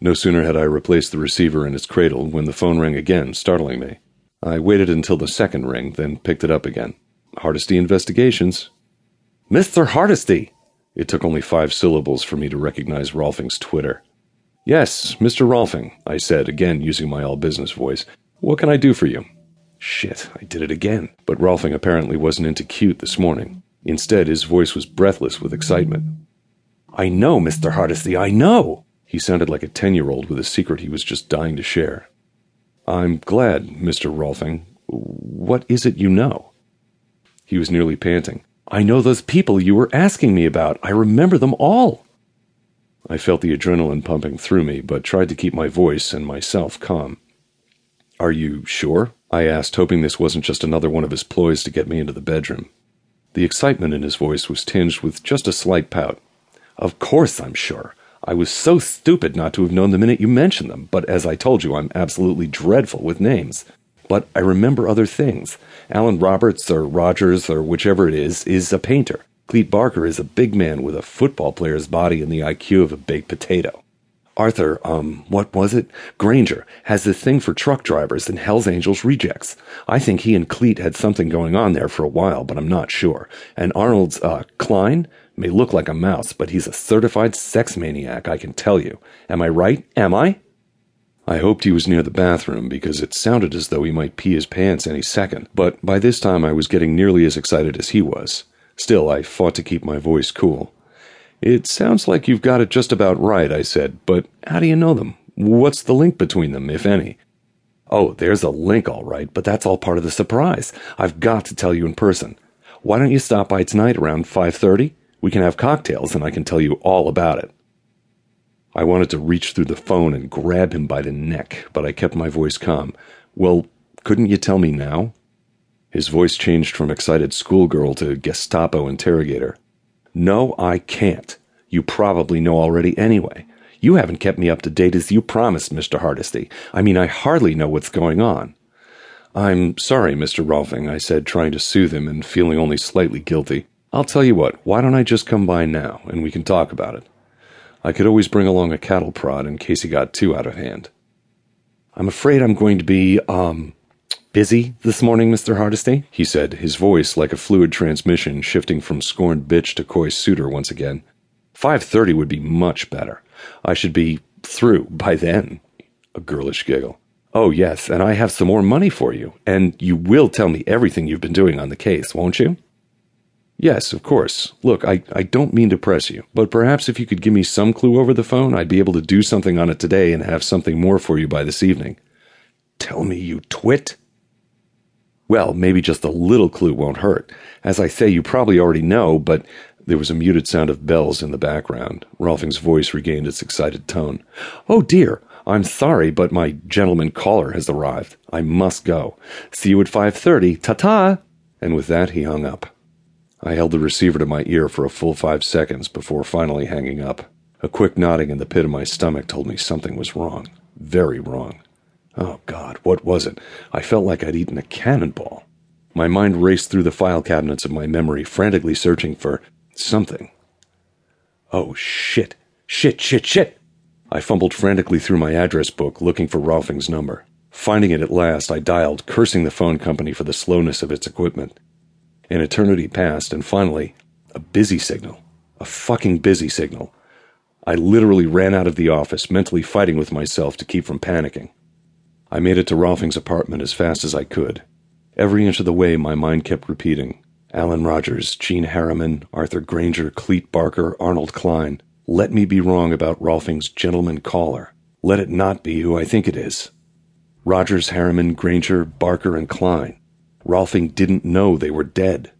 No sooner had I replaced the receiver in its cradle when the phone rang again, startling me. I waited until the second ring, then picked it up again. Hardesty Investigations. Mr. Hardesty! It took only five syllables for me to recognize Rolfing's twitter. Yes, Mr. Rolfing, I said, again using my all business voice. What can I do for you? Shit, I did it again. But Rolfing apparently wasn't into cute this morning. Instead, his voice was breathless with excitement. I know, Mr. Hardesty, I know! He sounded like a ten year old with a secret he was just dying to share. I'm glad, Mr. Rolfing. What is it you know? He was nearly panting. I know those people you were asking me about. I remember them all. I felt the adrenaline pumping through me, but tried to keep my voice and myself calm. Are you sure? I asked, hoping this wasn't just another one of his ploys to get me into the bedroom. The excitement in his voice was tinged with just a slight pout. Of course I'm sure. I was so stupid not to have known the minute you mentioned them, but as I told you, I'm absolutely dreadful with names. But I remember other things. Alan Roberts, or Rogers, or whichever it is, is a painter. Cleet Barker is a big man with a football player's body and the IQ of a baked potato. Arthur, um, what was it? Granger has this thing for truck drivers and Hell's Angels rejects. I think he and Cleet had something going on there for a while, but I'm not sure. And Arnold's, uh, Klein may look like a mouse, but he's a certified sex maniac, I can tell you. Am I right? Am I? I hoped he was near the bathroom because it sounded as though he might pee his pants any second, but by this time I was getting nearly as excited as he was. Still, I fought to keep my voice cool. It sounds like you've got it just about right, I said, but how do you know them? What's the link between them, if any? Oh, there's a link, all right, but that's all part of the surprise. I've got to tell you in person. Why don't you stop by tonight around 5:30? We can have cocktails and I can tell you all about it. I wanted to reach through the phone and grab him by the neck, but I kept my voice calm. Well, couldn't you tell me now? His voice changed from excited schoolgirl to Gestapo interrogator. No, I can't. You probably know already anyway. You haven't kept me up to date as you promised, Mr. Hardesty. I mean, I hardly know what's going on. I'm sorry, Mr. Rolfing, I said, trying to soothe him and feeling only slightly guilty. I'll tell you what, why don't I just come by now, and we can talk about it? I could always bring along a cattle prod in case he got too out of hand. I'm afraid I'm going to be, um, Busy this morning, Mr. Hardesty? he said, his voice like a fluid transmission shifting from scorned bitch to coy suitor once again. Five thirty would be much better. I should be through by then. A girlish giggle. Oh, yes, and I have some more money for you, and you will tell me everything you've been doing on the case, won't you? Yes, of course. Look, I, I don't mean to press you, but perhaps if you could give me some clue over the phone, I'd be able to do something on it today and have something more for you by this evening. Tell me, you twit, well, maybe just a little clue won't hurt. As I say, you probably already know, but there was a muted sound of bells in the background. Rolfing's voice regained its excited tone. Oh dear, I'm sorry, but my gentleman caller has arrived. I must go. See you at 5.30. Ta-ta! And with that, he hung up. I held the receiver to my ear for a full five seconds before finally hanging up. A quick nodding in the pit of my stomach told me something was wrong. Very wrong. Oh, God, what was it? I felt like I'd eaten a cannonball. My mind raced through the file cabinets of my memory, frantically searching for something. Oh, shit. Shit, shit, shit! I fumbled frantically through my address book, looking for Rolfing's number. Finding it at last, I dialed, cursing the phone company for the slowness of its equipment. An eternity passed, and finally, a busy signal. A fucking busy signal. I literally ran out of the office, mentally fighting with myself to keep from panicking. I made it to Rolfing's apartment as fast as I could. Every inch of the way, my mind kept repeating Alan Rogers, Gene Harriman, Arthur Granger, Cleet Barker, Arnold Klein. Let me be wrong about Rolfing's gentleman caller. Let it not be who I think it is. Rogers, Harriman, Granger, Barker, and Klein. Rolfing didn't know they were dead.